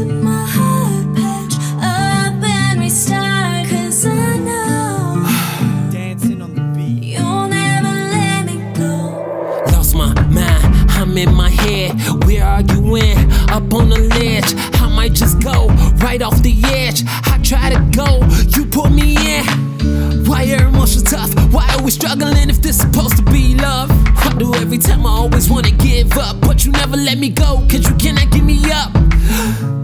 in my heart patch up and restart, cause I know Dancing on the beat. you'll never let me go. Lost my mind, I'm in my head. Where are you in? Up on the ledge. I might just go right off the edge. I try to go, you pull me in. We struggling if this supposed to be love? I do every time I always wanna give up, but you never let me go, cause you cannot give me up.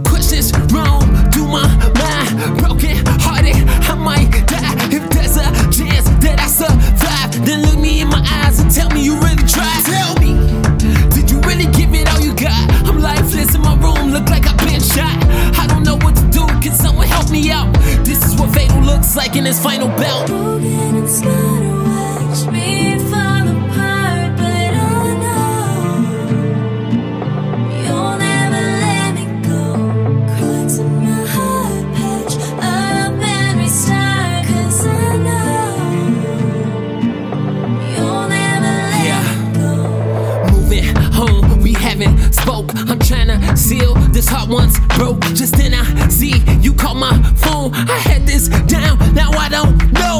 Questions wrong, do my mind broken hearted. I might die if there's a chance that I survive. Then look me in my eyes and tell me you really tried. Tell me, did you really give it all you got? I'm lifeless in my room, look like I've been shot. I don't know what to do, can someone help me out? This is what fatal looks like in his final belt. Home. We haven't spoke. I'm tryna seal this heart once broke. Just then I see you call my phone. I had this down, now I don't know.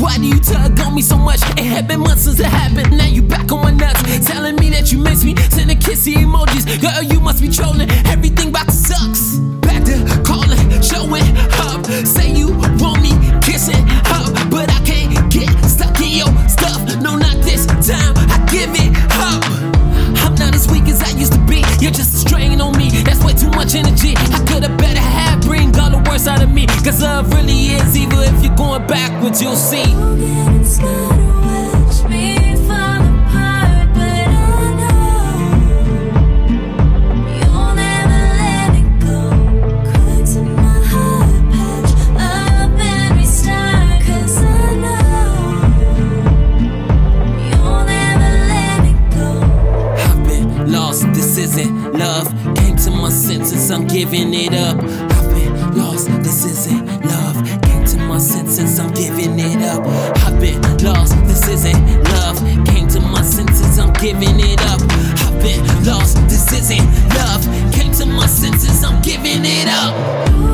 Why do you tug on me so much? It had been months since it happened. Now you back on my nuts, telling me that you miss me. Sending kissy emojis. Girl, you must be trolling. Everything about sucks. Back to calling, showing I could've better had bring all the worst out of me. Cause love really is evil. If you're going backwards, you'll see. senses, I'm giving it up. I've been lost, this isn't love. Came to my senses, I'm giving it up. I've been lost, this isn't love. Came to my senses, I'm giving it up. I've been lost, this isn't love. Came to my senses, I'm giving it up.